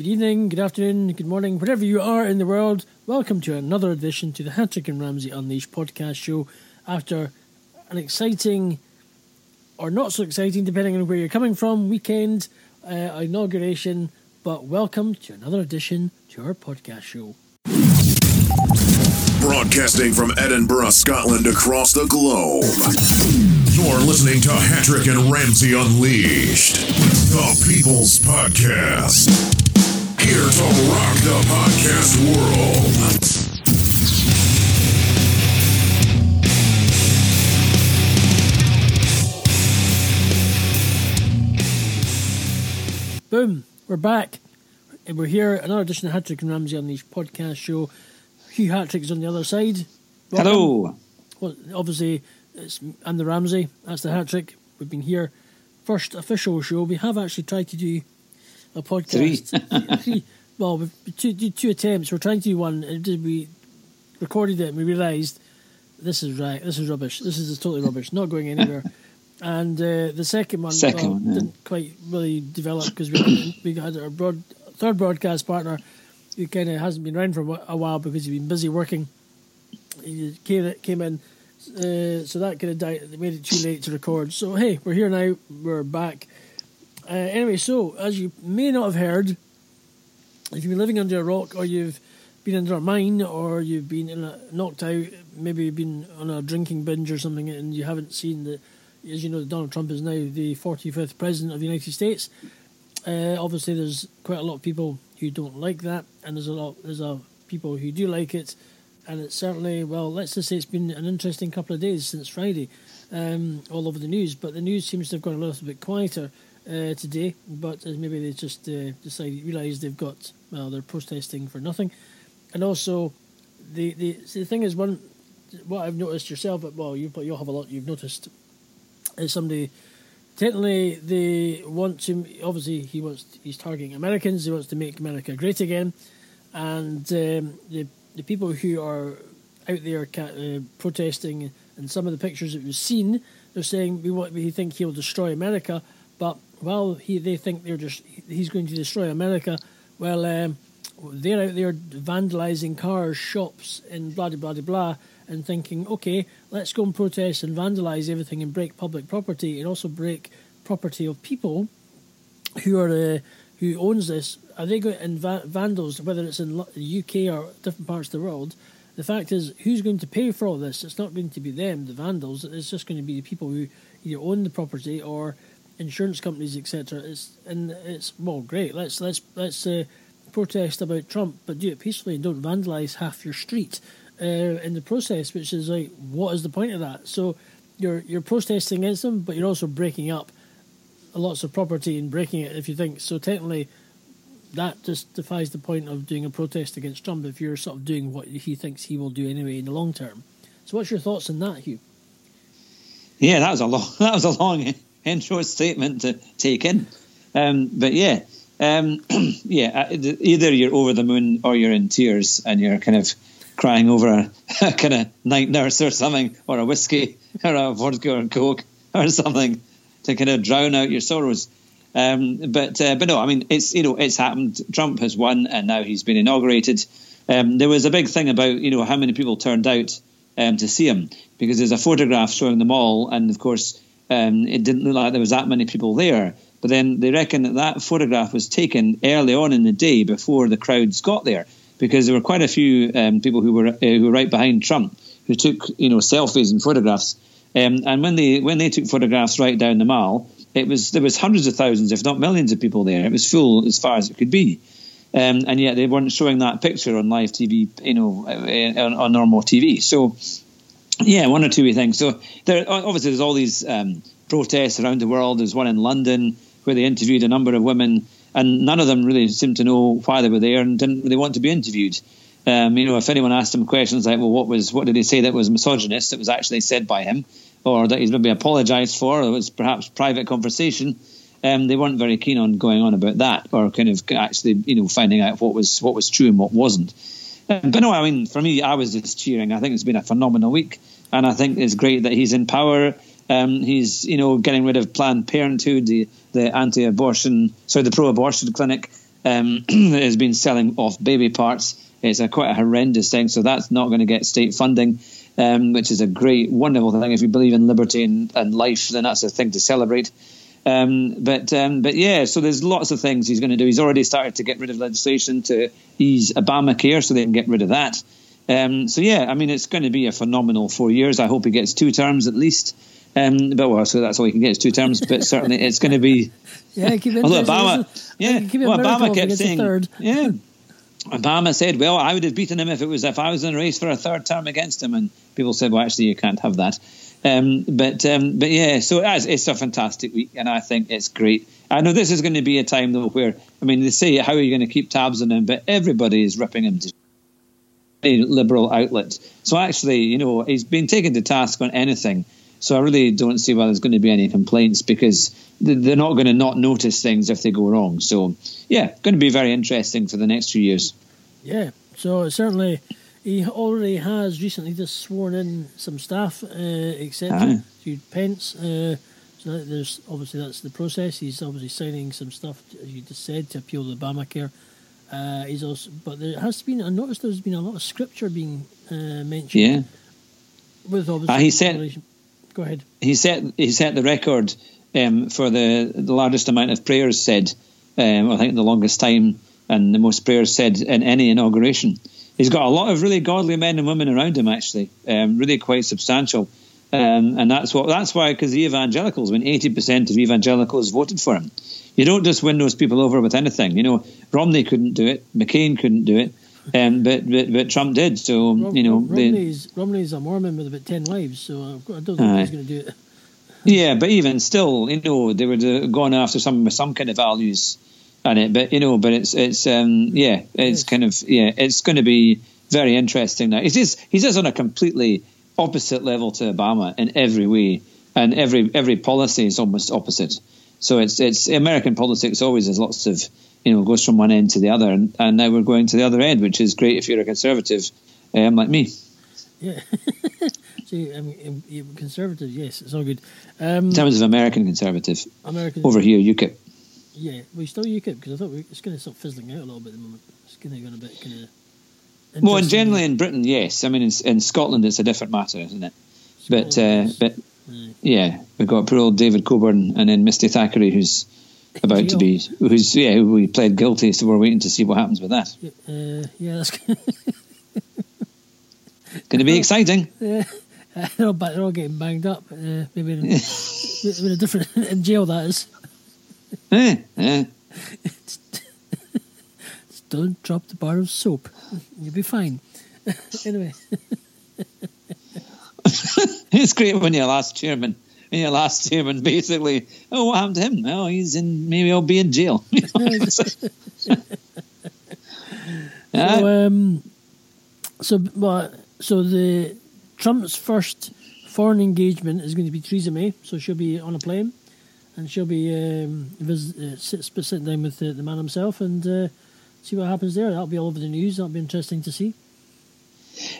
good evening, good afternoon, good morning, wherever you are in the world. Welcome to another edition to the Hattrick and Ramsey Unleashed podcast show. After an exciting, or not so exciting, depending on where you're coming from, weekend uh, inauguration, but welcome to another edition to our podcast show. Broadcasting from Edinburgh, Scotland, across the globe. You're listening to Hattrick and Ramsey Unleashed, the People's Podcast. Here to rock the podcast world. Boom, we're back. And we're here, another edition of Hattrick and Ramsey Unleashed podcast show. Hugh Hattrick's on the other side. Welcome. Hello. Well, obviously, it's, I'm the Ramsey. That's the hat trick. We've been here. First official show. We have actually tried to do a podcast. Three. Well, two, two attempts. We're trying to do one. And we recorded it and we realised this is right. This is rubbish. This is totally rubbish. Not going anywhere. And uh, the second one, Second well, one, yeah. didn't quite really develop because we we had our broad, third broadcast partner who kind of hasn't been around for a while because he's been busy working. He came came in, uh, so that kind of died. Made it too late to record. So hey, we're here now. We're back. Uh, anyway, so as you may not have heard, if you've been living under a rock or you've been under a mine or you've been a, knocked out, maybe you've been on a drinking binge or something, and you haven't seen that, as you know, Donald Trump is now the 45th president of the United States. Uh, obviously, there's quite a lot of people who don't like that, and there's a lot there's a people who do like it, and it's certainly well. Let's just say it's been an interesting couple of days since Friday, um, all over the news. But the news seems to have gone a little bit quieter uh, today. But uh, maybe they just uh, decided realised they've got well, they're protesting for nothing, and also the the the thing is one what I've noticed yourself. But well, you but you'll have a lot you've noticed is somebody technically they want to obviously he wants he's targeting Americans he wants to make America great again and um, the the people who are out there uh, protesting and some of the pictures that we've seen they're saying we want we think he'll destroy America but while he they think they're just he's going to destroy America well um, they're out there vandalising cars shops and blah blah blah blah and thinking, okay, let's go and protest and vandalise everything and break public property and also break property of people who are uh, who owns this. Are they going and va- vandals, whether it's in the UK or different parts of the world? The fact is, who's going to pay for all this? It's not going to be them, the vandals. It's just going to be the people who either own the property or insurance companies, etc. It's and it's well, great. Let's let's let's uh, protest about Trump, but do it peacefully and don't vandalise half your street uh, in the process. Which is like, what is the point of that? So you're you're protesting against them, but you're also breaking up lots of property and breaking it. If you think so, technically, that just defies the point of doing a protest against Trump if you're sort of doing what he thinks he will do anyway in the long term. So, what's your thoughts on that, Hugh? Yeah, that was a long that was a long intro statement to take in. Um, but yeah, um, yeah, uh, either you're over the moon or you're in tears and you're kind of crying over a, a kind of night nurse or something, or a whiskey or a vodka or coke or something to kind of drown out your sorrows. Um, but uh, but no, I mean it's you know it's happened. Trump has won, and now he's been inaugurated. Um, there was a big thing about you know how many people turned out um, to see him because there's a photograph showing them all, and of course um, it didn't look like there was that many people there. But then they reckon that that photograph was taken early on in the day before the crowds got there, because there were quite a few um, people who were uh, who were right behind Trump who took you know selfies and photographs. Um, and when they when they took photographs right down the mall, it was there was hundreds of thousands, if not millions, of people there. It was full as far as it could be, um, and yet they weren't showing that picture on live TV, you know, uh, on, on normal TV. So, yeah, one or two things. So there obviously there's all these um, protests around the world. There's one in London where they interviewed a number of women, and none of them really seemed to know why they were there and didn't really want to be interviewed. Um, you know, if anyone asked him questions like, "Well, what was what did he say that was misogynist?" That was actually said by him, or that he's maybe apologised for, or it was perhaps private conversation. Um, they weren't very keen on going on about that, or kind of actually, you know, finding out what was what was true and what wasn't. Um, but no, I mean, for me, I was just cheering. I think it's been a phenomenal week, and I think it's great that he's in power. Um, he's, you know, getting rid of Planned Parenthood, the, the anti-abortion, sorry, the pro-abortion clinic, um, has been selling off baby parts. It's a quite a horrendous thing, so that's not going to get state funding, um, which is a great, wonderful thing. If you believe in liberty and, and life, then that's a thing to celebrate. Um, but um, but yeah, so there's lots of things he's going to do. He's already started to get rid of legislation to ease Obamacare, so they can get rid of that. Um, so yeah, I mean, it's going to be a phenomenal four years. I hope he gets two terms at least. Um, but well, so that's all he can get is two terms. But certainly, it's going to be. Yeah, keep it. Although Obama, yeah, well, Obama kept saying, yeah. Obama said, "Well, I would have beaten him if it was if I was in a race for a third term against him." And people said, "Well, actually, you can't have that." Um, but um, but yeah, so it's, it's a fantastic week, and I think it's great. I know this is going to be a time though where I mean they say how are you going to keep tabs on him, but everybody is ripping him to a liberal outlet. So actually, you know, he's been taken to task on anything. So I really don't see why there's going to be any complaints because they're not going to not notice things if they go wrong. So yeah, going to be very interesting for the next few years. Yeah, so certainly he already has recently just sworn in some staff, uh, except Aye. to Pence. Uh, so that there's obviously that's the process. He's obviously signing some stuff, as you just said, to appeal to Obamacare. Uh, he's also, but there has been. I noticed there's been a lot of scripture being uh, mentioned. Yeah, with obviously. Ah, he said- Go ahead. he set he set the record um, for the the largest amount of prayers said. Um, I think the longest time and the most prayers said in any inauguration. He's got a lot of really godly men and women around him, actually, um, really quite substantial. Um, and that's what that's why because the evangelicals, when eighty percent of evangelicals voted for him, you don't just win those people over with anything. You know, Romney couldn't do it, McCain couldn't do it, um, but, but but Trump did. So Rom- you know, Rom- they- Romney's, Romney's a Mormon with about 10 wives, so got- I don't think Aye. he's going to do it. Yeah, but even still, you know, they were uh, going after some with some kind of values on it. But you know, but it's it's um yeah, it's Yes. kind of yeah, it's going to be very interesting now. He's just he's just on a completely opposite level to Obama in every way, and every every policy is almost opposite. So it's it's American politics always has lots of you know goes from one end to the other, and, and now we're going to the other end, which is great if you're a conservative um, like me. Yeah. I mean, um, you- conservative, yes, it's all good. Um, In terms of American conservative, American, over here UKIP. yeah, we still UKIP because I thought we, it's going to start fizzling out a little bit at the moment. It's going to go a bit kind of. Well, and generally in Britain, yes. I mean, in, in Scotland, it's a different matter, isn't it? But uh, but Aye. yeah, we've got poor old David Coburn and then Misty Thackeray, who's about to be, who's yeah, who we pled guilty. So we're waiting to see what happens with that. uh, yeah, that's Going to be exciting. they're all, ba- they're all getting banged up. Uh, maybe in, in a different in jail. That is. Eh, eh. Don't drop the bar of soap. You'll be fine. anyway, It's great when your last chairman, when you're your last chairman, basically, oh, what happened to him? Oh, he's in. Maybe I'll be in jail. So, um, so but so the Trump's first foreign engagement is going to be Theresa May. So she'll be on a plane, and she'll be um, vis- uh, sit, sitting down with the, the man himself and uh, see what happens there. That'll be all over the news. That'll be interesting to see.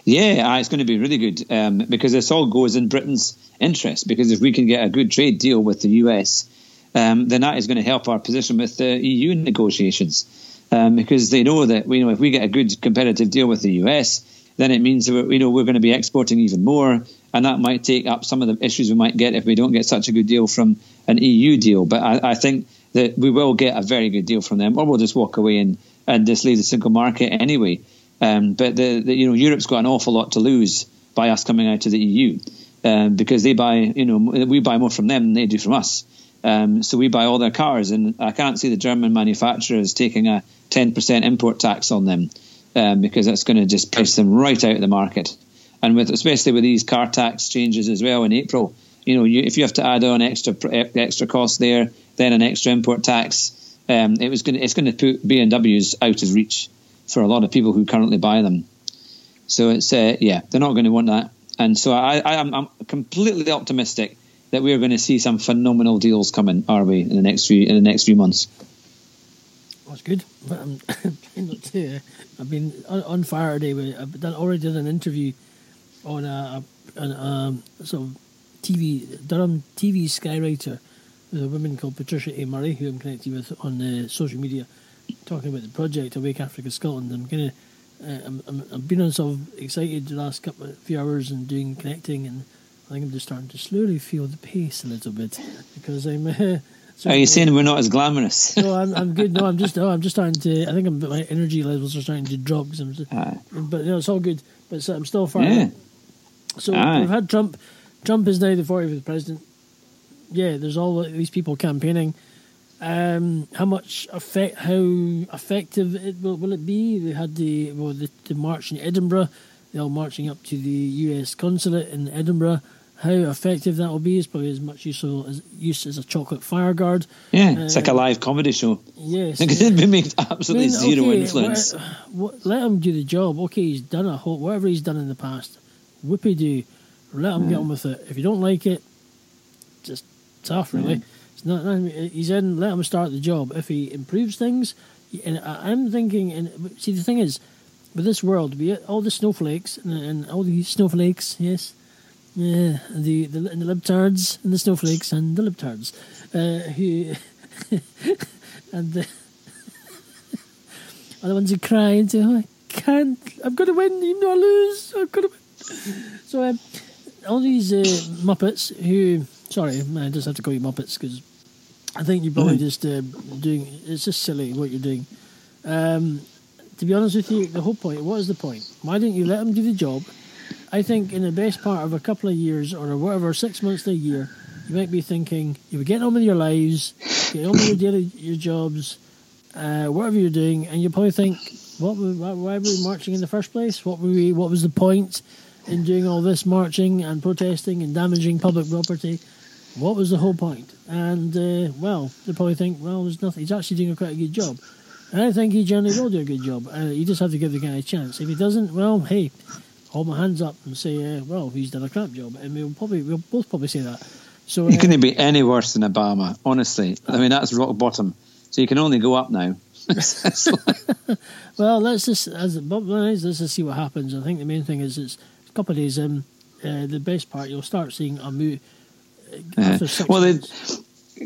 Yeah, ah, it's going to be really good um, because this all goes in Britain's interest. Because if we can get a good trade deal with the US, um, then that is going to help our position with the EU negotiations. Um, because they know that you know if we get a good competitive deal with the US, then it means that we're, you know we're going to be exporting even more, and that might take up some of the issues we might get if we don't get such a good deal from an EU deal. But I, I think that we will get a very good deal from them, or we'll just walk away and and just leave the single market anyway. Um, but the, the you know Europe's got an awful lot to lose by us coming out of the EU um, because they buy you know we buy more from them than they do from us. Um, so we buy all their cars, and I can't see the German manufacturers taking a 10% import tax on them um, because that's going to just price them right out of the market. And with especially with these car tax changes as well in April, you know, you, if you have to add on extra extra costs there, then an extra import tax, um, it was going it's going to put BMWs out of reach for a lot of people who currently buy them. So it's uh, yeah, they're not going to want that. And so I, I am I'm completely optimistic that we are going to see some phenomenal deals coming are we, in the next few in the next few months. That's good. But I'm trying not to. Uh, I've been on, on fire today. I've done already done an interview on a, a, a, um sort of TV Durham TV skywriter with a woman called Patricia A Murray, who I'm connected with on uh, social media, talking about the project Awake Africa Scotland, I'm kind of uh, I'm, I'm I've been on sort of excited the last couple of few hours and doing connecting, and I think I'm just starting to slowly feel the pace a little bit because I'm. Uh, Are you saying we're not as glamorous? no, I'm, I'm good. No, I'm just no, I'm just starting to. I think I'm, my energy levels are starting to drop. Cause I'm just, but no, it's all good. But so I'm still far. Yeah. So we've had Trump. Trump is now the 45th president. Yeah, there's all these people campaigning. Um, how much effect? How effective it will, will it be? They had the well, the, the march in Edinburgh. They're all marching up to the U.S. consulate in Edinburgh. How effective that will be is probably as much useful as use as a chocolate fire guard. Yeah, it's like a Uh, live comedy show. Yes, It makes absolutely I mean, zero okay, influence. what- what- let him do the job. Okay, he's done a whole whatever he's done in the past. Whoopie do. Let him get on with it. If you don't like it, tough. Really, it's not. He's in. Let him start the job. If he improves things, and I'm thinking. And see, the thing is, with this world, we all the snowflakes and, and all these snowflakes. Yes. Yeah, the the, and the libtards and the snowflakes and the libtards, uh, who and the, are the ones who cry and say, oh, I can't, I'm going to win, even though I lose, I'm going to win. So, um, all these uh, Muppets who, sorry, I just have to call you Muppets because I think you're probably just uh, doing, it's just silly what you're doing. Um, to be honest with you, the whole point, what is the point? Why didn't you let them do the job? I think in the best part of a couple of years or whatever, six months to a year, you might be thinking, you would get on with your lives, get on with your daily your jobs, uh, whatever you're doing, and you probably think, what were, why, why were we marching in the first place? What were we? What was the point in doing all this marching and protesting and damaging public property? What was the whole point? And uh, well, they probably think, well, there's nothing. He's actually doing a quite a good job, and I think he generally will do a good job. Uh, you just have to give the guy a chance. If he doesn't, well, hey, hold my hands up and say, uh, well, he's done a crap job, and we'll probably we'll both probably say that. So You uh, couldn't be any worse than Obama, honestly. I mean, that's rock bottom. So you can only go up now. Well, let's just as the bottom line let's just see what happens. I think the main thing is it's a couple of days in. Uh, the best part, you'll start seeing a move. Uh, well, they,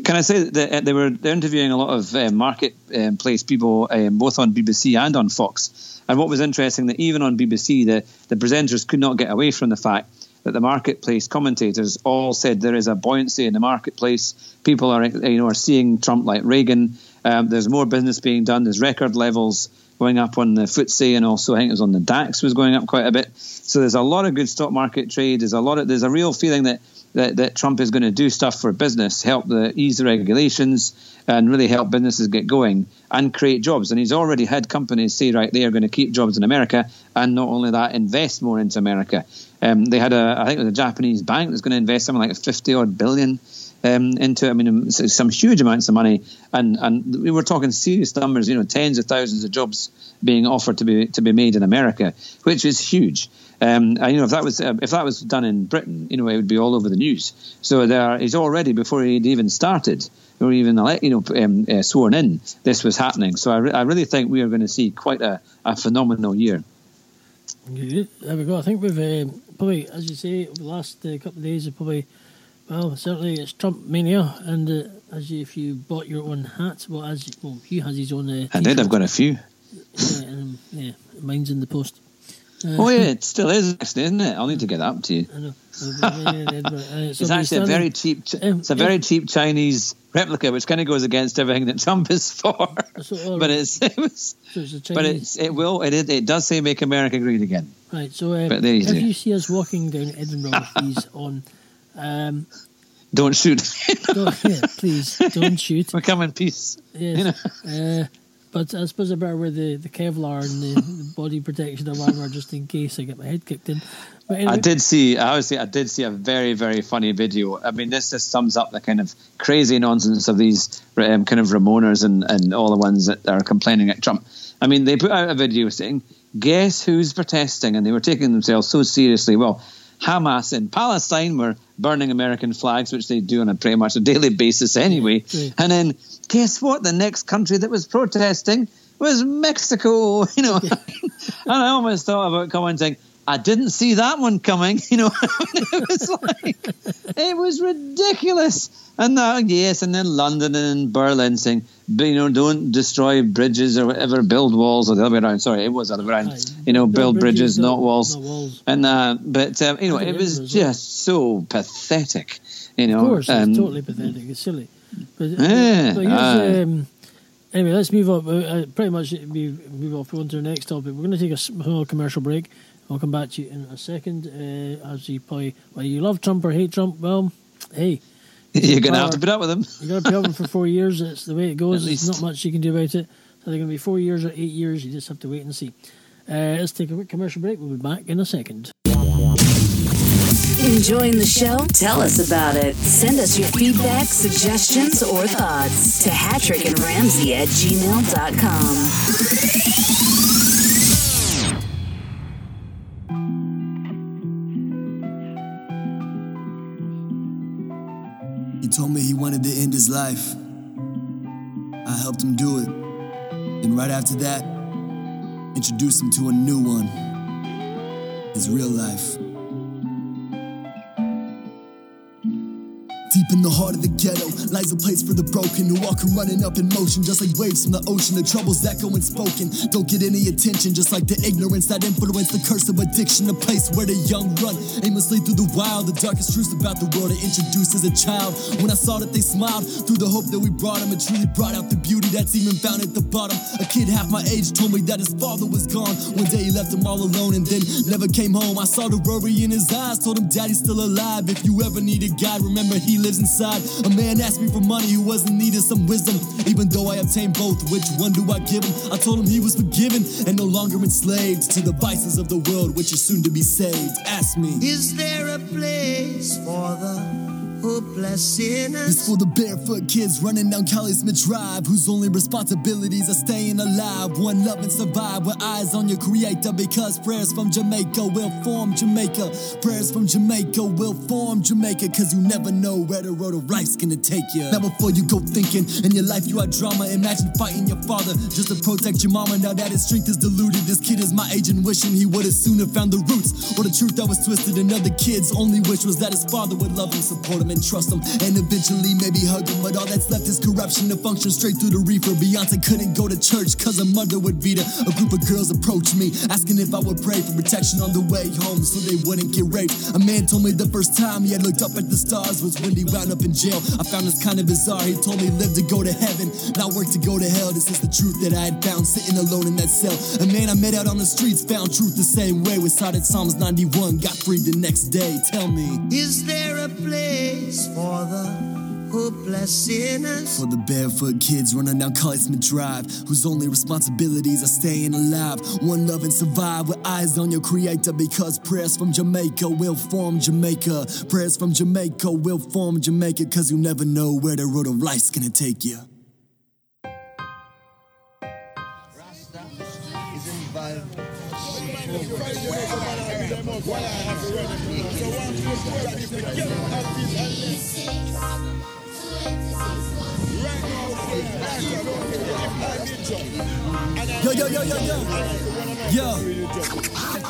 can I say that they, they were they're interviewing a lot of uh, marketplace people, um, both on BBC and on Fox. And what was interesting that even on BBC, the the presenters could not get away from the fact that the marketplace commentators all said there is a buoyancy in the marketplace. People are you know are seeing Trump like Reagan. Um, there's more business being done. There's record levels going up on the FTSE and also I think it was on the DAX was going up quite a bit. So there's a lot of good stock market trade. There's a lot of there's a real feeling that that, that Trump is going to do stuff for business, help the ease the regulations, and really help businesses get going and create jobs. And he's already had companies say, right, they are going to keep jobs in America, and not only that, invest more into America. Um, they had a, I think it was a Japanese bank that's going to invest something like fifty odd billion um, into. I mean, some huge amounts of money, and and we were talking serious numbers. You know, tens of thousands of jobs being offered to be to be made in America, which is huge. Um, and you know, if that was uh, if that was done in Britain, you know, it would be all over the news. So there is already before he'd even started or even you know, um, uh, sworn in, this was happening. So I, re- I really think we are going to see quite a, a phenomenal year. There we go. I think we've um, probably, as you say, over the last uh, couple of days, have probably, well, certainly it's Trump mania, and uh, as if you bought your own hat, well, as well, Hugh has his own. Uh, I did. I've got a few. yeah, um, yeah, mine's in the post. Uh, Oh yeah, it still is actually, isn't it? I'll need to get that up to you. I know. Uh, It's actually a very cheap. Um, It's a very cheap Chinese replica, which kind of goes against everything that Trump is for. So, oh, But it's, it was, so it's but it's, it will. It, is- it does say "Make America Great Again." Right, so um, But there you if go. you see us walking down Edinburgh with these on, um, Don't shoot. don't, yeah, please don't shoot. we come in peace. Yes. You know. uh, but I suppose I better wear the, the Kevlar and the, the body protection of armour just in case I get my head kicked in. Anyway, I did see. I obviously, I did see a very, very funny video. I mean, this just sums up the kind of crazy nonsense of these um, kind of Ramoners and, and all the ones that are complaining at Trump. I mean, they put out a video saying, "Guess who's protesting?" and they were taking themselves so seriously. Well, Hamas in Palestine were burning American flags, which they do on a pretty much a daily basis anyway. Yeah. And then, guess what? The next country that was protesting was Mexico. You know, and I almost thought about commenting, I didn't see that one coming. You know, it was like it was ridiculous. And now, yes, and then London and Berlin saying, you know, don't destroy bridges or whatever, build walls or the other way around. Sorry, it was the other way around. Aye. You know, build, Build bridges, bridges, not walls. not walls. And uh, but um, you know, I it was well. just so pathetic. You know, Of course, um, it's totally pathetic. It's silly. But, Yeah, but here's, aye. um, anyway, let's move on. Uh, uh, pretty much we move off on to the next topic. We're going to take a small commercial break. I'll come back to you in a second. Uh, as you probably, whether you love Trump or hate Trump, well, hey, you're going to have to put up with them. you got to pay up for four years. It's the way it goes. At There's not much you can do about it. So they're going to be four years or eight years. You just have to wait and see. Uh, let's take a quick commercial break. We'll be back in a second. Enjoying the show? Tell us about it. Send us your feedback, suggestions, or thoughts to Hattrick and Ramsey at gmail.com. told me he wanted to end his life. I helped him do it. And right after that, introduced him to a new one his real life. Deep in the heart of the ghetto lies a place for the broken who walk running up in motion, just like waves from the ocean. The troubles echo unspoken, don't get any attention, just like the ignorance that influence the curse of addiction. A place where the young run aimlessly through the wild, the darkest truths about the world are introduced as a child. When I saw that they smiled through the hope that we brought them, it truly brought out the beauty that's even found at the bottom. A kid half my age told me that his father was gone. One day he left him all alone and then never came home. I saw the worry in his eyes, told him daddy's still alive. If you ever need a guide, remember he lives inside. A man asked me for money who wasn't needed some wisdom. Even though I obtained both, which one do I give him? I told him he was forgiven and no longer enslaved to the vices of the world, which is soon to be saved. Ask me. Is there a place for the? It's for the barefoot kids running down Cali Smith Drive, whose only responsibilities are staying alive. One love and survive with eyes on your creator, because prayers from Jamaica will form Jamaica. Prayers from Jamaica will form Jamaica, cause you never know where the road of life's gonna take you. Now, before you go thinking, in your life you are drama. Imagine fighting your father just to protect your mama. Now that his strength is diluted, this kid is my age and wishing he would have sooner found the roots or the truth that was twisted. Another kid's only wish was that his father would love him, support him, and trust him, and eventually maybe hug him. But all that's left is corruption to function straight through the reefer. Beyonce couldn't go to church cause her mother would beat her. A group of girls approached me, asking if I would pray for protection on the way home so they wouldn't get raped. A man told me the first time he had looked up at the stars was when he wound up in jail. I found this kind of bizarre. He told me live to go to heaven, not work to go to hell. This is the truth that I had found sitting alone in that cell. A man I met out on the streets found truth the same way. We cited Psalms 91, got freed the next day. Tell me. Is there a place for the hopeless sinners? For the barefoot kids running down Carly Smith Drive, whose only responsibilities are staying alive. One love and survive with eyes on your creator, because prayers from Jamaica will form Jamaica. Prayers from Jamaica will form Jamaica, cause you never know where the road of life's gonna take you. Yo, yo, yo, yo, yo. Yo.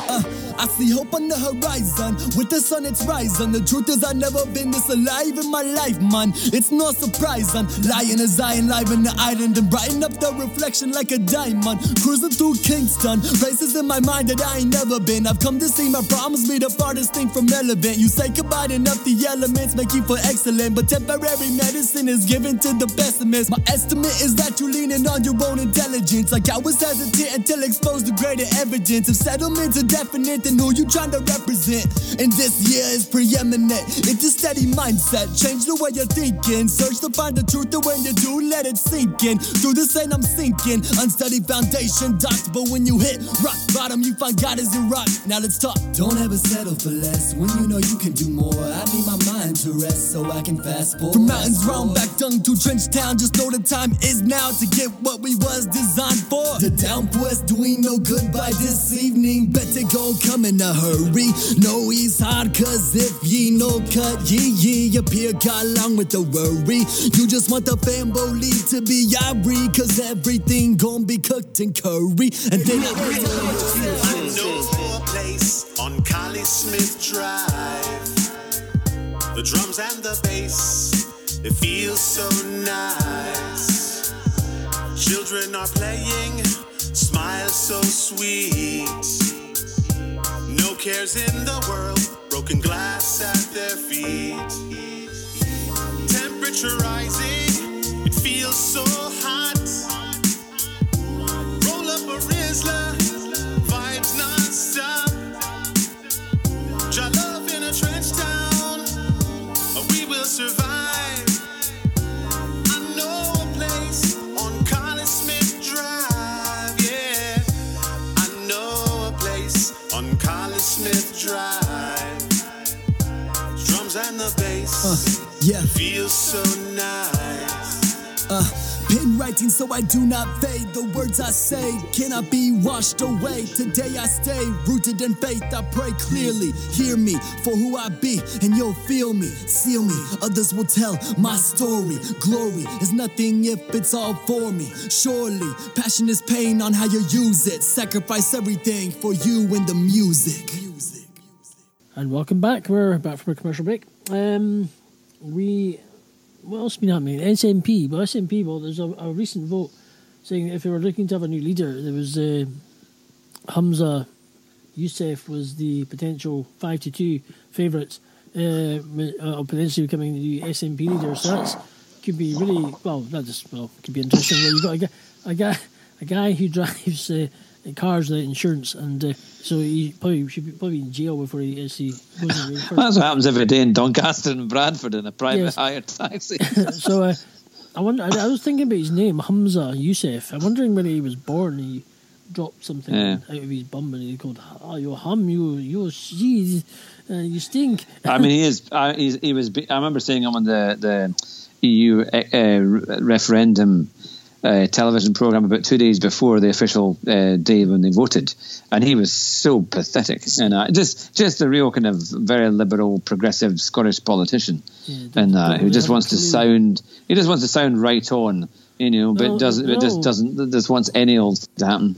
Uh, I see hope on the horizon. With the sun, it's rising. The truth is, I've never been this alive in my life, man. It's no surprise. I'm lying as I live in the island and brighten up the reflection like a diamond. Cruising through Kingston. Places in my mind that I ain't never been. I've come to see my problems be the farthest thing from relevant. You say goodbye enough, the elements make you feel excellent. But temporary medicine is given to the pessimist. My estimate is that you're leaning on your own intelligence. Like I was hesitant until exposed to greater evidence. If settlements are definite, who you trying to represent? And this year is preeminent. It's a steady mindset. Change the way you're thinking. Search to find the truth, and when you do, let it sink in. Through this ain't I'm sinking. Unsteady foundation docked, but when you hit rock bottom, you find God is your rock. Now let's talk. Don't ever settle for less when you know you can do more. I need my mind to rest so I can fast forward. From mountains round back down to trench town, just know the time is now to get what we was designed for. The downpours doing no good by this evening. Better go come come in a hurry. No, he's hard, cause if ye no cut, ye ye appear got along with the worry. You just want the family to be Yari, cause everything gon' be cooked in curry. And then I know a place on Carly Smith Drive. The drums and the bass, it feels so nice. Children are playing, smiles so sweet. Cares in the world, broken glass at their feet. Temperature rising, it feels so hot. Roll up a Rizla, the bass, yeah. feels so nice. Uh, pen writing so I do not fade. The words I say cannot be washed away. Today I stay rooted in faith. I pray clearly. Hear me for who I be, and you'll feel me. Seal me. Others will tell my story. Glory is nothing if it's all for me. Surely, passion is pain on how you use it. Sacrifice everything for you and the music. And welcome back. We're back from a commercial break. Um, we what else been happening? SNP. Well, SNP. Well, there's a, a recent vote saying if they were looking to have a new leader, there was uh, Humza Yousaf was the potential five to two favourites uh, of potentially becoming the new SNP leader. So that's could be really well. That just well, could be interesting. Well, you've got a guy, a guy, a guy who drives. Uh, cars without insurance, and uh, so he probably should be probably in jail before he actually goes in That's what happens every day in Doncaster and Bradford in a private Yes. hired taxi. so uh, I wonder. I, I was thinking about his name, Humza Yousaf. I'm wondering when he was born. He dropped something Yeah. out of his bum, and he called, "Oh, you hum, you you jeez, uh, you stink." I mean, he is. Uh, he's, he was. I remember seeing him on the the EU uh, uh, referendum uh, television program about two days before the official uh, day when they voted, and he was so pathetic. And uh, just just a real kind of very liberal, progressive Scottish politician, Yeah, and uh, who just wants to sound. He just wants to sound right on. You know, but No, doesn't. It just doesn't. Just wants any old to happen.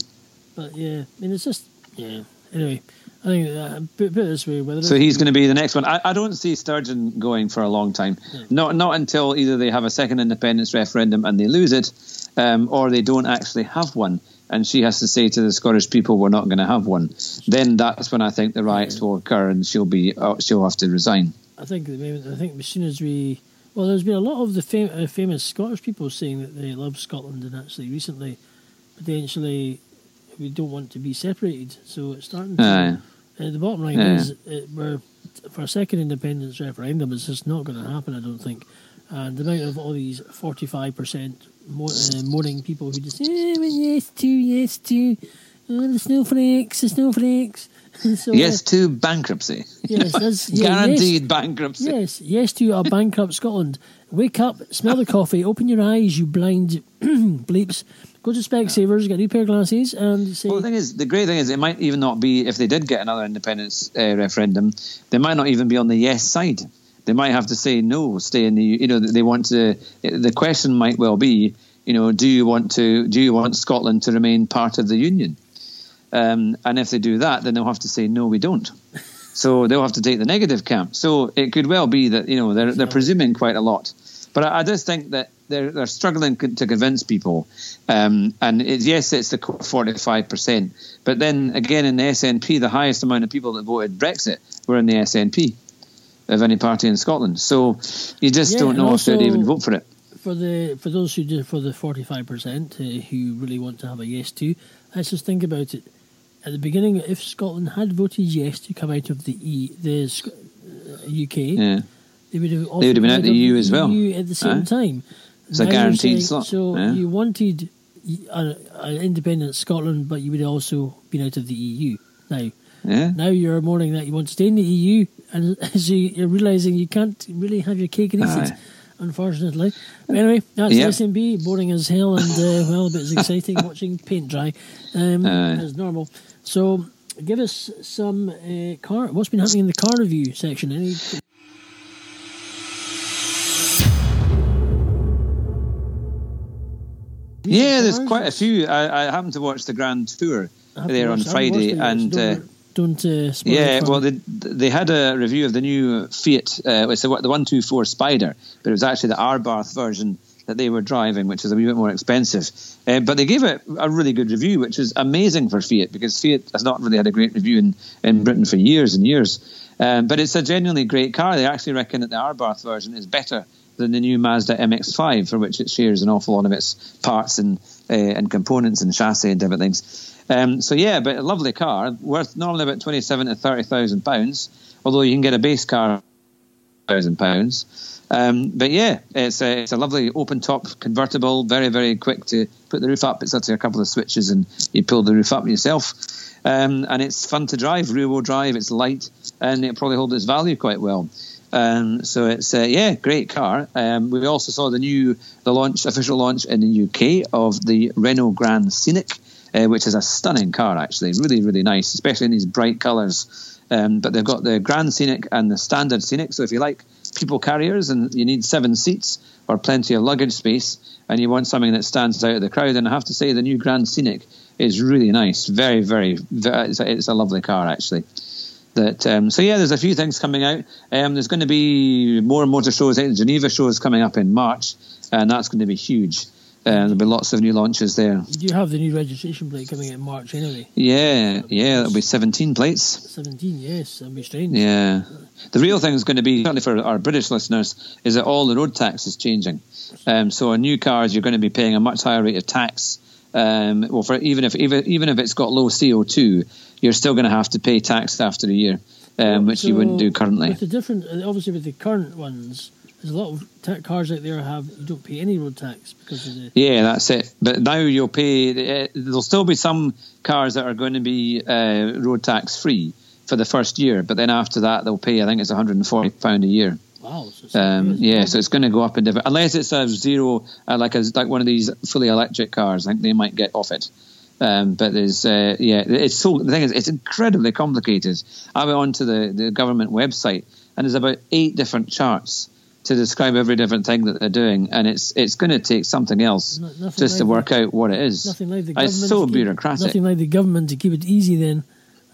But yeah, I mean, it's just yeah. Anyway, I think uh, put, put it this way: whether So he's going to be the next one. I, I don't see Sturgeon going for a long time. Not not until either they have a second independence referendum and they lose it, um, or they don't actually have one, and she has to say to the Scottish people, "We're not going to have one." Then that's when I think the riots will occur, and she'll be uh, she'll have to resign. I think I think as soon as we well, there's been a lot of the fam- uh, famous Scottish people saying that they love Scotland, and actually recently, potentially, we don't want to be separated. So it's starting. To, Aye. uh, the bottom line Yeah. is, uh, we're for a second independence referendum, it's just not going to happen. I don't think. And the amount of all these forty-five percent uh, mourning people who just eh, well, yes to yes to oh, the snowflakes, the snowflakes. so, uh, yes to bankruptcy, yes, that's yeah, yes. guaranteed bankruptcy. Yes, yes to a bankrupt Scotland. Wake up, smell the coffee, open your eyes, you blind bleeps. Go to Specsavers, get a new pair of glasses, and say, Well, the thing is, the great thing is, it might even not be if they did get another independence uh, referendum, they might not even be on the yes side. They might have to say no, stay in the. You know, they want to. The question might well be, you know, do you want to? Do you want Scotland to remain part of the union? Um, and if they do that, then they'll have to say no, we don't. So they'll have to take the negative camp. So it could well be that you know they're they're presuming quite a lot. But I, I just think that they're they're struggling to convince people. Um, and it's, yes, it's the forty five percent. But then again, in the SNP, the highest amount of people that voted Brexit were in the SNP of any party in Scotland. So you just Yeah, don't know if they'd even vote for it. for the for those who do for the forty five percent who really want to have a yes to, let's just think about it. At the beginning, if Scotland had voted yes to come out of the E, the uh, UK, Yeah. they would have They would have been out of the EU as well. EU at the same Aye. time. It's a Now guaranteed slot, So yeah. you wanted an independent Scotland, but you would also been out of the EU. Now, Yeah. now you're mourning that you want to stay in the EU, and so you're realizing you can't really have your cake and eat it, unfortunately. But anyway, that's Yep. SNP, boring as hell, and uh, well, but it's exciting watching paint dry, um, as normal. So give us some uh, car. What's been happening in the car review section? Any? Yeah, there's quite a few. I, I happened to watch the Grand Tour there on watched- Friday, and uh, don't, don't uh, spoil yeah, well, they they had a review of the new Fiat. Uh, it's the the one two four Spider, but it was actually the Abarth version that they were driving, which is a wee bit more expensive. Uh, but they gave it a really good review, which is amazing for Fiat because Fiat has not really had a great review in, in Britain for years and years. Um, but it's a genuinely great car. They actually reckon that the Abarth version is better than the new Mazda MX-5, for which it shares an awful lot of its parts and uh, and components and chassis and different things. Um, so yeah, but a lovely car, worth normally about twenty-seven to thirty thousand pounds. Although you can get a base car thousand pounds. Um, but yeah, it's a, it's a lovely open top convertible, very very quick to put the roof up. It's actually a couple of switches and you pull the roof up yourself. Um, and it's fun to drive, rear wheel drive. It's light and it probably holds its value quite well. Um, so it's uh, yeah, great car. Um, we also saw the new the launch official launch in the UK of the Renault Grand Scenic, uh, which is a stunning car actually, really really nice, especially in these bright colours. Um, but they've got the Grand Scenic and the Standard Scenic. So if you like people carriers and you need seven seats or plenty of luggage space, and you want something that stands out of the crowd, then I have to say the new Grand Scenic is really nice. Very very, very it's, a, it's a lovely car actually that um, so yeah there's a few things coming out. Um, there's going to be more motor shows I think the Geneva show is coming up in March and that's going to be huge. Uh, there'll be lots of new launches there. Do You have the new registration plate coming out in March anyway. yeah yeah there'll be 17 plates. 17, yes, that'd be strange. yeah. The real thing is going to be certainly for our British listeners is that all the road tax is changing. Um, so on new cars you're going to be paying a much higher rate of tax um, well for even if even, even if it's got low CO2 you're still going to have to pay tax after a year um, which you wouldn't do currently With the different, uh, obviously with the current ones, there's a lot of cars out there have you don't pay any road tax because of the. Yeah, that's it. But now you'll pay. Uh, there'll still be some cars that are going to be uh, road tax free for the first year, but then after that they'll pay. I think it's 140 pound a year. Wow. So Um, yeah, so it's going to go up in different. Unless it's a zero, uh, like a like one of these fully electric cars, I think they might get off it. Um, but there's uh, yeah, it's so the thing is it's incredibly complicated. I went onto the the government website and there's about eight different charts to describe every different thing that they're doing, and it's it's going to take something else No- just to like work out what it is. Nothing like the government. It's so to bureaucratic. Nothing like the government to keep it easy. Then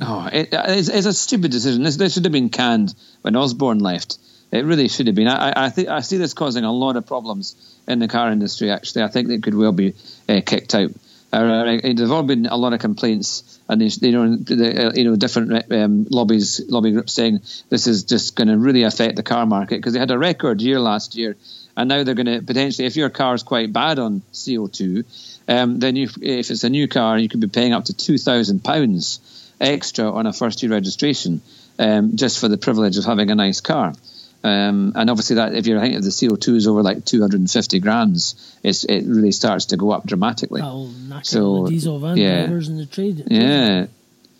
Oh, it, it's, it's a stupid decision. This, this should have been canned when Osborne left. It really should have been. I, I, think I see this causing a lot of problems in the car industry. Actually, I think they could well be uh, kicked out. Uh, there've all been a lot of complaints, and you know, the, you know, different um, lobbies, lobby groups saying this is just going to really affect the car market because they had a record year last year, and now they're going to potentially, if your car is quite bad on CO two, um, then you, if it's a new car, you could be paying up to two thousand pounds extra on a first year registration um, just for the privilege of having a nice car. Um, and obviously, that if you're I think if the CO2 is over like 250 grams, it's, it really starts to go up dramatically. that'll knock So, the diesel van yeah. drivers in the trade. Yeah.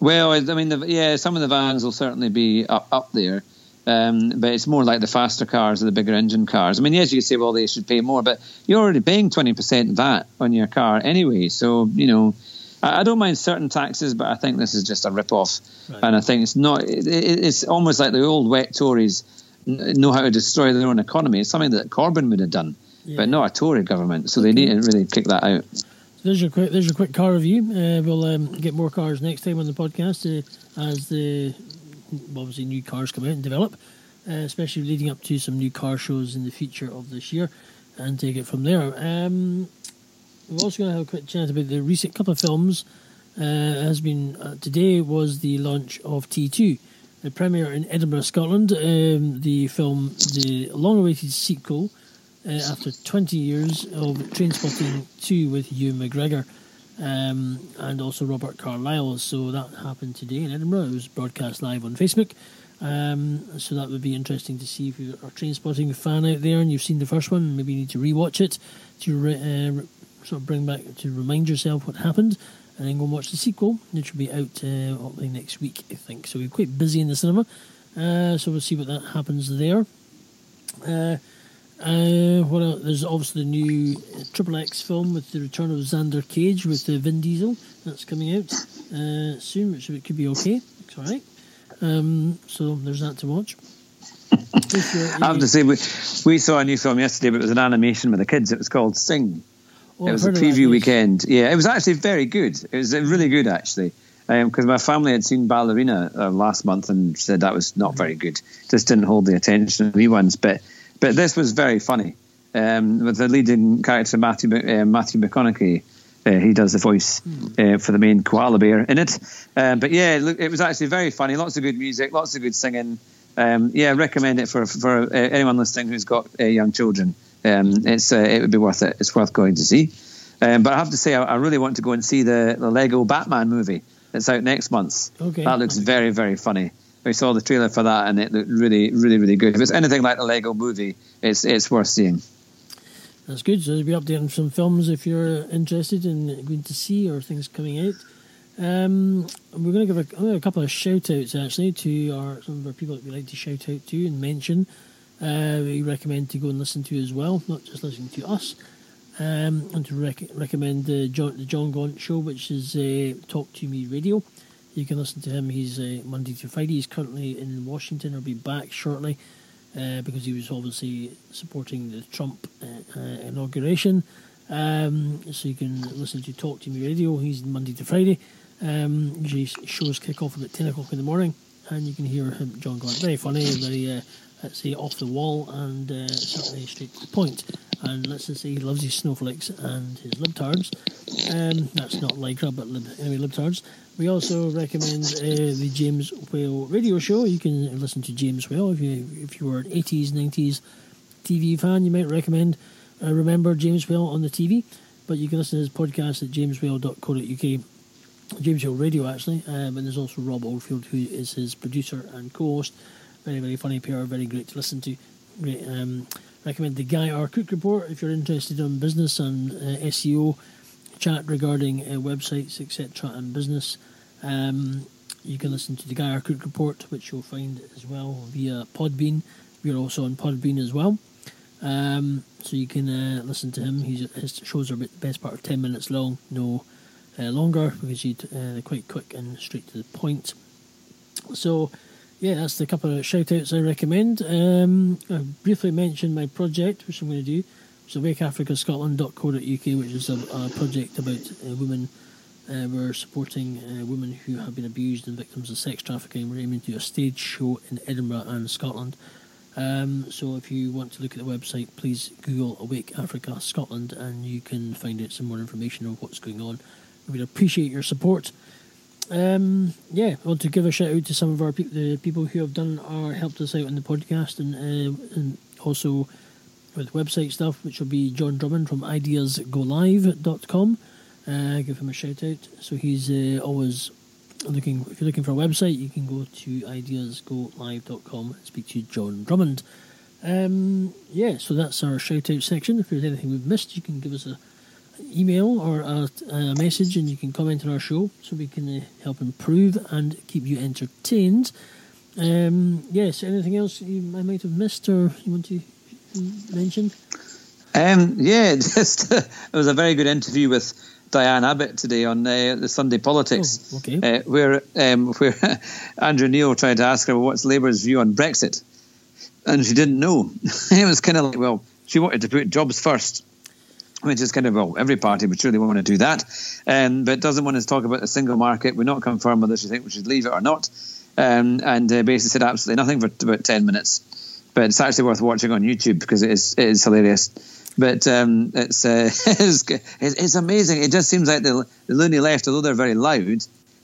Well, I mean, the, yeah, some of the vans will certainly be up, up there. Um, but it's more like the faster cars or the bigger engine cars. I mean, yes, you could say, well, they should pay more, but you're already paying 20% VAT on your car anyway. So, you know, I, I don't mind certain taxes, but I think this is just a rip-off. Right. And I think it's not, it, it, it's almost like the old wet Tories know how to destroy their own economy. It's something that Corbyn would have done, Yeah. but not a Tory government. So they need to really kick that out. There's your quick. There's your quick car review. Uh, we'll um, get more cars next time on the podcast uh, as the obviously new cars come out and develop, uh, especially leading up to some new car shows in the future of this year, and take it from there. Um, we're also going to have a quick chat about the recent couple of films. Uh, has been uh, today was the launch of T2, the premiere in Edinburgh, Scotland. Um, the film, the long-awaited sequel uh, after 20 years of Trainspotting 2 with Ewan McGregor um, and also Robert Carlyle. So that happened today in Edinburgh. It was broadcast live on Facebook. Um, so that would be interesting to see if you're a Trainspotting fan out there and you've seen the first one. Maybe you need to rewatch it to re- uh, re- sort of bring back to remind yourself what happened. And then go and watch the sequel, which will be out uh, next week, I think. So we're quite busy in the cinema. Uh, so we'll see what that happens there. Uh, uh, what else? There's obviously the new uh, Triple X film with the return of Xander Cage with uh, Vin Diesel. That's coming out. uh, soon, which it could be okay. It's all right. Um, so there's that to watch. I have to say, we, we saw a new film yesterday, but it was an animation with the kids. It was called Sing. Oh, it was a preview weekend. Yeah, it was actually very good. It was uh, really good, actually. Because my family had seen Ballerina uh, last month and said that was not very good. Just didn't hold the attention of the wee ones. But but this was very funny. Um, with the leading character Matthew uh, Matthew McConaughey, uh, he does the voice uh, for the main koala bear in it. Um, but yeah, it was actually very funny. Lots of good music, lots of good singing. Um, yeah, recommend it for for uh, anyone listening who's got uh, young children. Um, it's uh, it would be worth it. It's worth going to see. Um, but I have to say, I, I really want to go and see the, the Lego Batman movie. It's out next month. Okay. That looks very, very funny. We saw the trailer for that, and it looked really, really, really good. If it's anything like the Lego movie, it's it's worth seeing. That's good. So there'll be updating some films if you're interested in going to see or things coming out. Um, we're going to give a, I'm gonna give a couple of shout outs actually to our some of our people that we like to shout out to and mention. Uh, we recommend to go and listen to as well, not just listening to us. Um, and to rec- recommend the John, the John Gaunt show, which is uh, Talk to Me Radio. You can listen to him. He's uh, Monday to Friday. He's currently in Washington. He'll be back shortly uh, because he was obviously supporting the Trump uh, uh, inauguration. Um, so you can listen to Talk to Me Radio. He's Monday to Friday. Um, shows kick off about 10 o'clock in the morning, and you can hear him, John Gaunt. Very funny, very, uh, let's say, off the wall, and uh, certainly straight to the point. And let's just say he loves his snowflakes and his libtards. Um, that's not Lycra, but lib, anyway, libtards. We also recommend uh, the James Whale radio show. You can listen to James Whale if you if you were an 80s, 90s TV fan. You might recommend uh, remember James Whale on the TV, but you can listen to his podcast at jameswhale.co.uk. James Hill Radio, actually. Um, and there's also Rob Oldfield, who is his producer and co-host. Very, very funny pair. Very great to listen to. Great. Um, recommend the Guy R. Cook Report if you're interested in business and uh, SEO chat regarding uh, websites, etc., and business. Um, you can listen to the Guy R. Cook Report, which you'll find as well via Podbean. We're also on Podbean as well. Um, so you can uh, listen to him. He's, his shows are about the best part of 10 minutes long, no uh, longer, because he's uh, quite quick and straight to the point. So, yeah, that's the couple of shout outs I recommend. Um, I briefly mentioned my project, which I'm going to do. So, wakeafricascotland.co.uk, which is a, a project about uh, women. Uh, we're supporting uh, women who have been abused and victims of sex trafficking. We're aiming to do a stage show in Edinburgh and Scotland. Um, so if you want to look at the website, please Google Awake Africa Scotland and you can find out some more information on what's going on. We'd appreciate your support. Um, yeah, I want to give a shout out to some of our pe- the people who have done our helped us out on the podcast and uh, and also with website stuff, which will be John Drummond from ideasgolive.com. Uh, give him a shout out. So he's uh, always looking. If you're looking for a website, you can go to ideasgolive.com and speak to John Drummond. Um, yeah, so that's our shout out section. If there's anything we've missed, you can give us a email or a, a message and you can comment on our show so we can uh, help improve and keep you entertained. Um, yes, anything else you, I might have missed or you want to mention? Um, yeah, just it was a very good interview with Diane Abbott today on uh, the Sunday Politics, Oh, okay. uh, where um, where Andrew Neil tried to ask her what's Labour's view on Brexit, and she didn't know. it was kind of like, well, she wanted to put jobs first, which is kind of well, every party would surely want to do that, um, but doesn't want to talk about the single market. We're not confirmed whether she think we should leave it or not, um, and uh, basically said absolutely nothing for about ten minutes. But it's actually worth watching on YouTube because it is it is hilarious. But um, it's, uh, it's it's it's amazing. It just seems like the, the loony left, although they're very loud,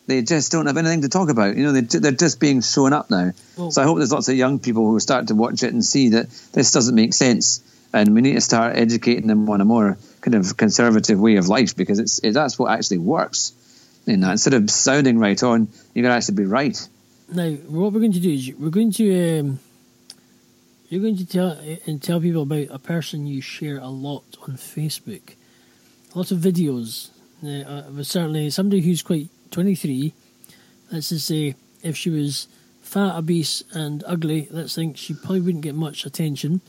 they just don't have anything to talk about. You know, they, they're just being shown up now. Well- so I hope there's lots of young people who start to watch it and see that this doesn't make sense, and we need to start educating them on a more kind of conservative way of life because it's it, that's what actually works. Instead of sounding right on, you got to actually be right. Now, what we're going to do is we're going to um, you're going to tell and tell people about a person you share a lot on Facebook. A lot of videos. Uh, but certainly somebody who's quite 23. Let's just say if she was fat, obese, and ugly, let's think she probably wouldn't get much attention.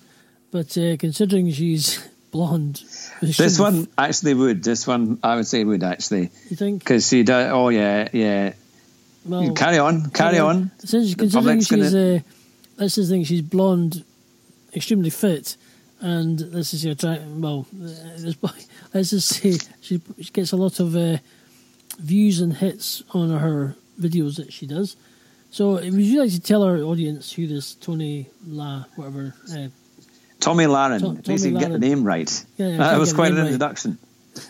But uh, considering she's blonde. This one actually would. This one I would say would actually You think? because she does. Oh yeah, yeah. Well, carry on, carry on. Since considering she's gonna- uh, that's the thing, she's blonde, extremely fit, and this is your. Well, uh, this boy, let's just say she, she gets a lot of uh, views and hits on her videos that she does. So, would you like to tell our audience who this Tony La, whatever? Uh, Tomi Lahren. Tom- At least you can get the name right. Yeah, that was quite an name right. introduction.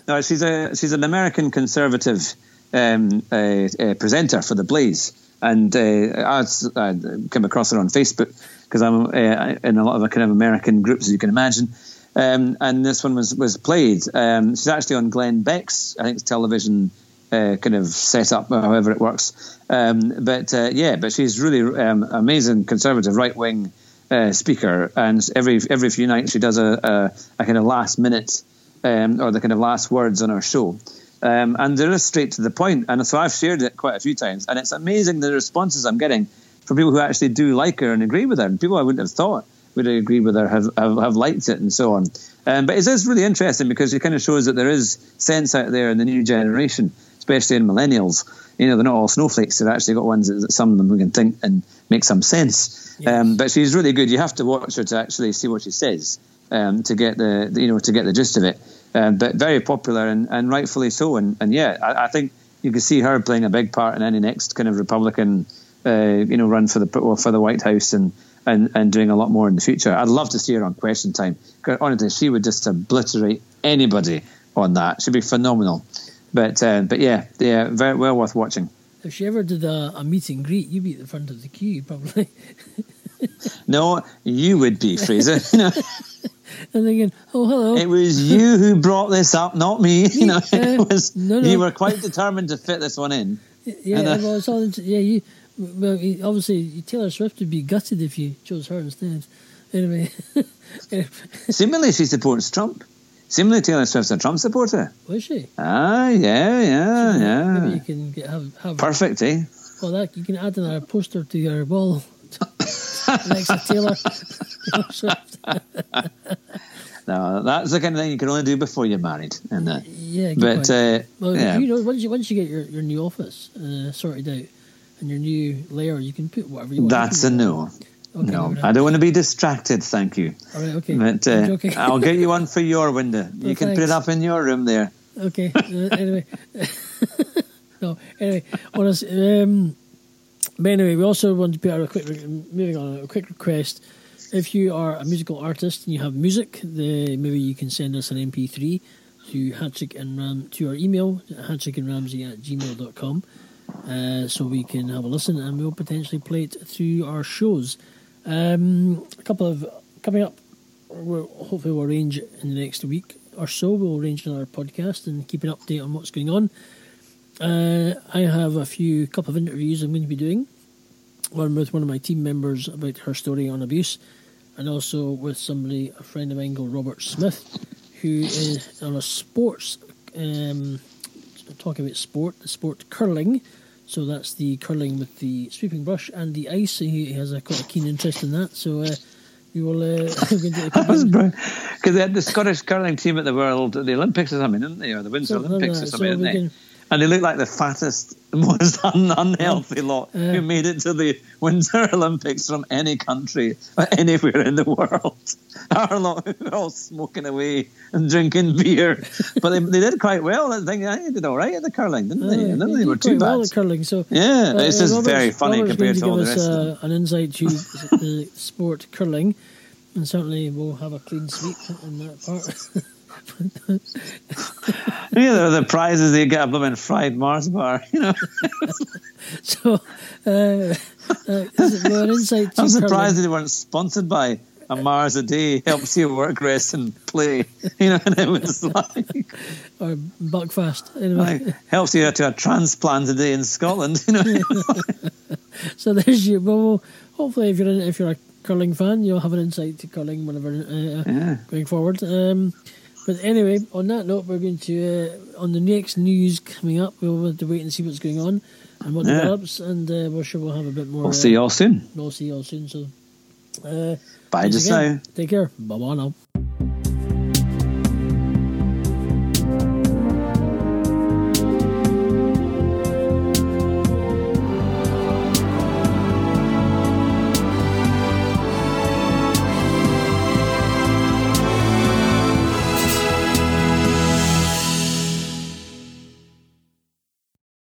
No, she's a she's an American conservative um, uh, uh, presenter for the Blaze, and uh, I, came across her on Facebook because I'm uh, in a lot of kind of American groups, as you can imagine. Um, and this one was was played. Um, she's actually on Glenn Beck's, I think, it's television uh, kind of setup, however it works. Um, but uh, yeah, but she's really um, amazing conservative right wing uh, speaker, and every every few nights she does a, a, a kind of last minute um, or the kind of last words on our show. Um, and they're just straight to the point. And so I've shared it quite a few times, and it's amazing the responses I'm getting from people who actually do like her and agree with her, and people I wouldn't have thought would agree with her have, have, have liked it and so on. Um, but it is really interesting because it kind of shows that there is sense out there in the new generation, especially in millennials. You know, they're not all snowflakes. They've actually got ones that, some of them who can think and make some sense. Um, but she's really good. You have to watch her to actually see what she says um, to get the you know to get the gist of it. Um, but very popular and, and rightfully so. And, and yeah, I, I think you can see her playing a big part in any next kind of Republican uh, you know run for the well, for the White House and, and and doing a lot more in the future. I'd love to see her on Question Time. Honestly, she would just obliterate anybody on that. She'd be phenomenal. But uh, but yeah, yeah, very well worth watching. if she ever did a, a meet and greet, you'd be at the front of the queue, probably. No, you would be Fraser. you know, and thinking, oh, hello. it was you who brought this up, not me. You know, Uh, was no, no. you were quite determined to fit this one in. Yeah, And, uh, well, it's all into, yeah. You well, obviously Taylor Swift would be gutted if you chose her instead. Anyway, Similarly, she supports Trump. Similarly, Taylor Swift's a Trump supporter. was she? Ah, yeah, yeah, Maybe you yeah. can get, have have Perfect, eh? Well, that you can add another poster to your wall next to Taylor. Swift. No, that's the kind of thing you can only do before you're married. And that. Yeah, good But uh, well, yeah. you know, once you once you get your, your new office uh, sorted out and your new layer, you can put whatever you want. that's a new no. Okay, no, not. I don't want to be distracted. Thank you. All right, okay. But uh. I'll get you one for your window. You Well, can put it up in your room there. Okay. Uh, anyway, no. Anyway, honest. Um, but anyway, we also want to put out a quick, moving on, a quick request. If you are a musical artist and you have music, the, maybe you can send us an MP3 to Hatchick and Ram to our email hatchickandramsey at gmail.com uh, so we can have a listen and we'll potentially play it through our shows. Um, a couple of coming up, we'll, hopefully we'll arrange in the next week or so. We'll arrange another podcast and keep an update on what's going on. Uh, I have a few couple of interviews I'm going to be doing. One with one of my team members about her story on abuse, and also with somebody, a friend of mine called Robert Smith, who is on a sports, um, talking about sport, the sport curling. So that's the curling with the sweeping brush and the ice. He has a quite a keen interest in that. So uh, we will. Uh, we're going to That was brilliant. Because they had the Scottish curling team at the World, the Olympics or something, didn't they? Or the Winter like Olympics or something, So didn't they? can- And they looked like the fattest, most un- unhealthy lot Yeah. who made it to the Winter Olympics from any country or anywhere in the world. Our lot who were all smoking away and drinking beer. But they, they did quite well. I think they did all right at the curling, didn't they? Aye, And then they were too quite well bad. at curling. So Yeah, uh, it's just Robert's- very funny Robert's compared to going all the rest us uh, an insight to the sport curling, and certainly we'll have a clean sweep in that part. Yeah, they're the prizes they get a blooming fried Mars bar, you know. so, uh, uh, is it- an insight I'm surprised curling. they weren't sponsored by a Mars a day helps you work, rest, and play. You know, and it was like, or Buckfast. Anyway, like helps you to a transplant a day in Scotland. You know, so there's your well, hopefully, if you're in, if you're a curling fan, you'll have an insight to curling whenever uh, Yeah. going forward. Um, but anyway, on that note, we're going to uh, on the next news coming up. We'll have to wait and see what's going on and what Yeah. develops, and uh, we're sure we'll have a bit more. we'll uh, see you all soon. We'll see you all soon. So, uh, Bye just again. now. Take care. Bye bye now.